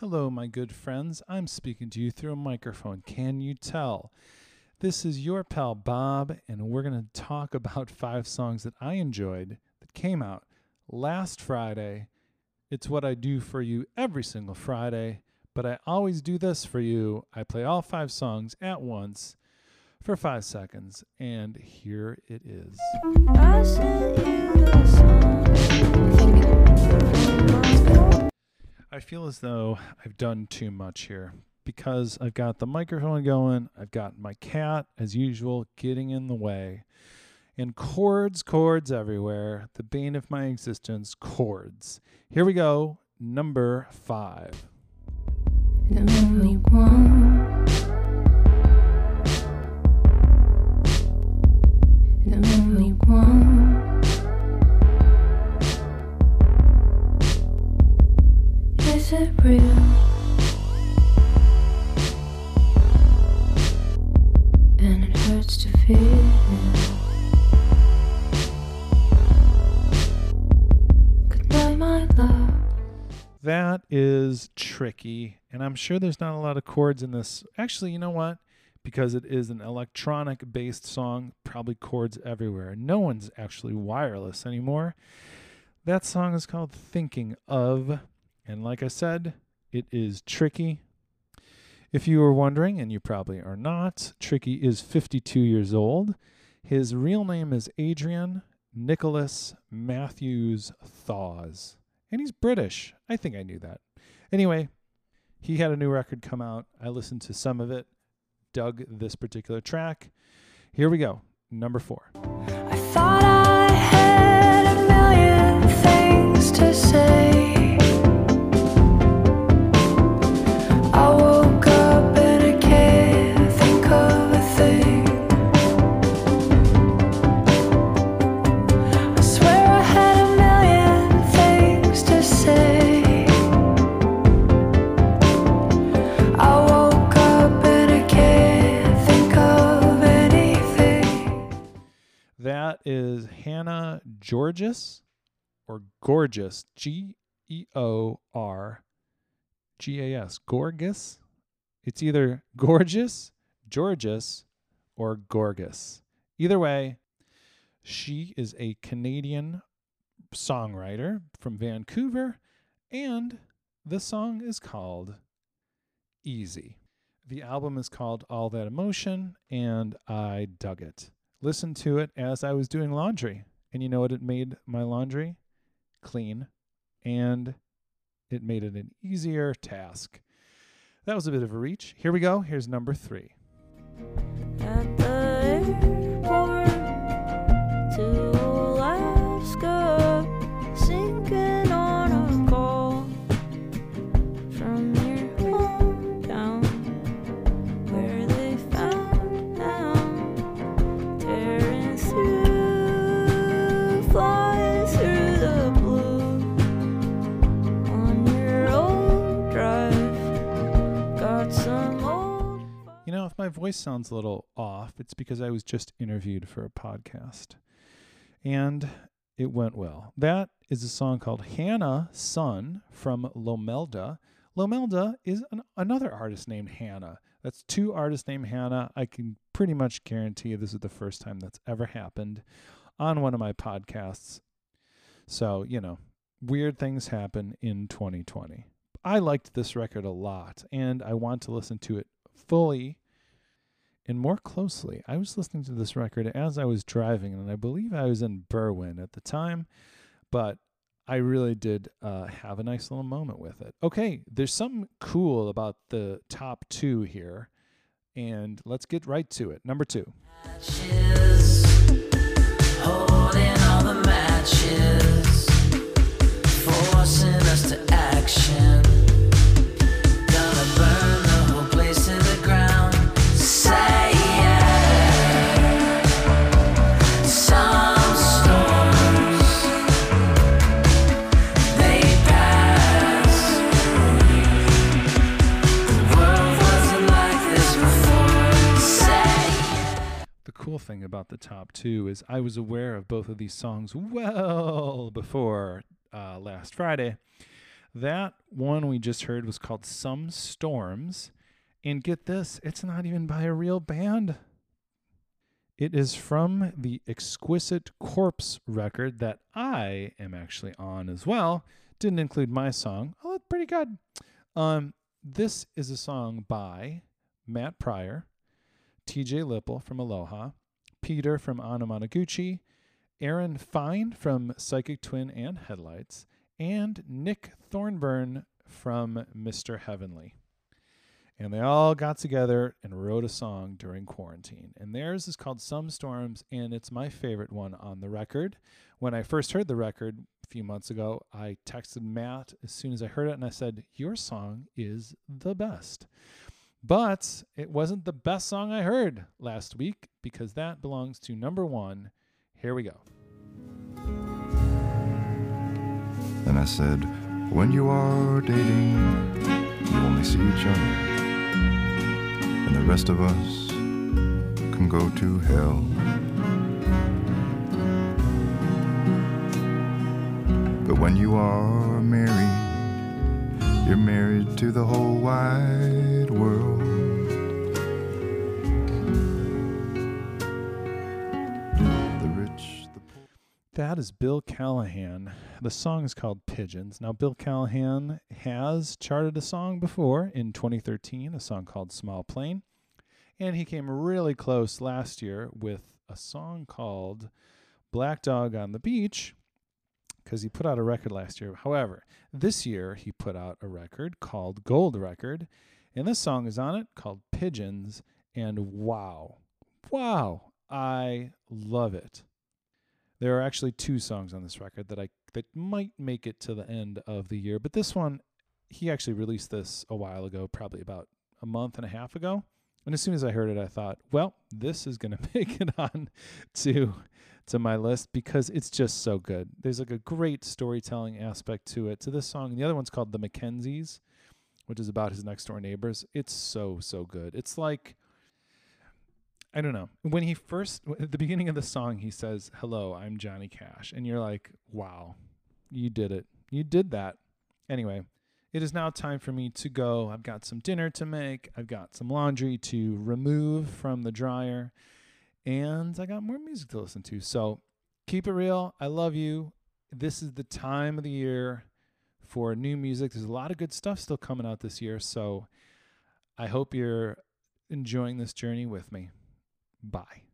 Hello, my good friends. I'm speaking to you through a microphone. Can you tell? This is your pal Bob, and we're going to talk about five songs that I enjoyed that came out last Friday. It's what I do for you every single Friday, but I always do this for you. I play all five songs at once for five seconds, and here it is. I feel as though I've done too much here because I've got the microphone going, I've got my cat, as usual, getting in the way, and cords, cords everywhere. The bane of my existence, cords. Here we go, number five. The only one. The only one. Is it real? And it hurts to feel. Good night, my love. That is tricky, and I'm sure there's not a lot of chords in this. Actually, you know what? Because it is an electronic based song, probably chords everywhere. No one's actually wireless anymore. That song is called Thinking of, and like I said, it is tricky. If you were wondering, and you probably are not, Tricky is 52 years old. His real name is Adrian Nicholas Matthews Thaws and he's British. I think I knew that. Anyway, he had a new record come out. I listened to some of it, dug this particular track. Here we go. Number four. Georges or Gorgeous. G E O R G A S. Gorgeous. It's either gorgeous, Georges, or Gorgas. Either way, she is a Canadian songwriter from Vancouver, and the song is called Easy. The album is called All That Emotion, and I dug it. Listen to it as I was doing laundry. And you know what? It made my laundry clean, and it made it an easier task. That was a bit of a reach. Here we go. Here's number three. Voice sounds a little off, it's because I was just interviewed for a podcast. And it went well. That is a song called Hannah Sun from Lomelda. Lomelda is an, another artist named Hannah. That's two artists named Hannah. I can pretty much guarantee this is the first time that's ever happened on one of my podcasts. So, you know, weird things happen in 2020. I liked this record a lot, and I want to listen to it fully and more closely. I was listening to this record as I was driving, and I believe I was in Berwyn at the time, but I really did uh, have a nice little moment with it. Okay, there's something cool about the top two here, and let's get right to it. Number two. Thing about the top two is I was aware of both of these songs well before uh, last Friday. That one we just heard was called Some Storms. And get this, it's not even by a real band. It is from the Exquisite Corpse record that I am actually on as well. Didn't include my song. Oh, it's pretty good. Um, this is a song by Matt Pryor, TJ Lipple from Aloha, Peter from Anamanaguchi, Erin Fein from Psychic Twin and Headlights, and Nick Thorburn from Mr. Heavenly. And they all got together and wrote a song during quarantine. And theirs is called Some Storms, and it's my favorite one on the record. When I first heard the record a few months ago, I texted Matt as soon as I heard it, and I said, Your song is the best. But it wasn't the best song I heard last week because that belongs to number one. Here we go. Then I said, When you are dating, you only see each other. And the rest of us can go to hell. But when you are married, you're married to the whole wide world. The rich, the poor. That is Bill Callahan. The song is called Pigeons. Now, Bill Callahan has charted a song before in 2013, a song called Small Plane. And he came really close last year with a song called Black Dog on the Beach because he put out a record last year. However, this year he put out a record called Gold Record. And this song is on it called Pigeons. And wow, wow, I love it. There are actually two songs on this record that I that might make it to the end of the year, but this one he actually released this a while ago, probably about a month and a half ago. And as soon as I heard it, I thought, well, this is going to make it on to to my list because it's just so good. There's like a great storytelling aspect to it. To this song, and the other one's called The Mackenzies, which is about his next door neighbors. It's so so good. It's like I don't know. When he first at the beginning of the song, he says, "Hello, I'm Johnny Cash," and you're like, "Wow, you did it. You did that." Anyway, it is now time for me to go. I've got some dinner to make. I've got some laundry to remove from the dryer, and I got more music to listen to. So keep it real. I love you. This is the time of the year for new music. There's a lot of good stuff still coming out this year. So I hope you're enjoying this journey with me. Bye.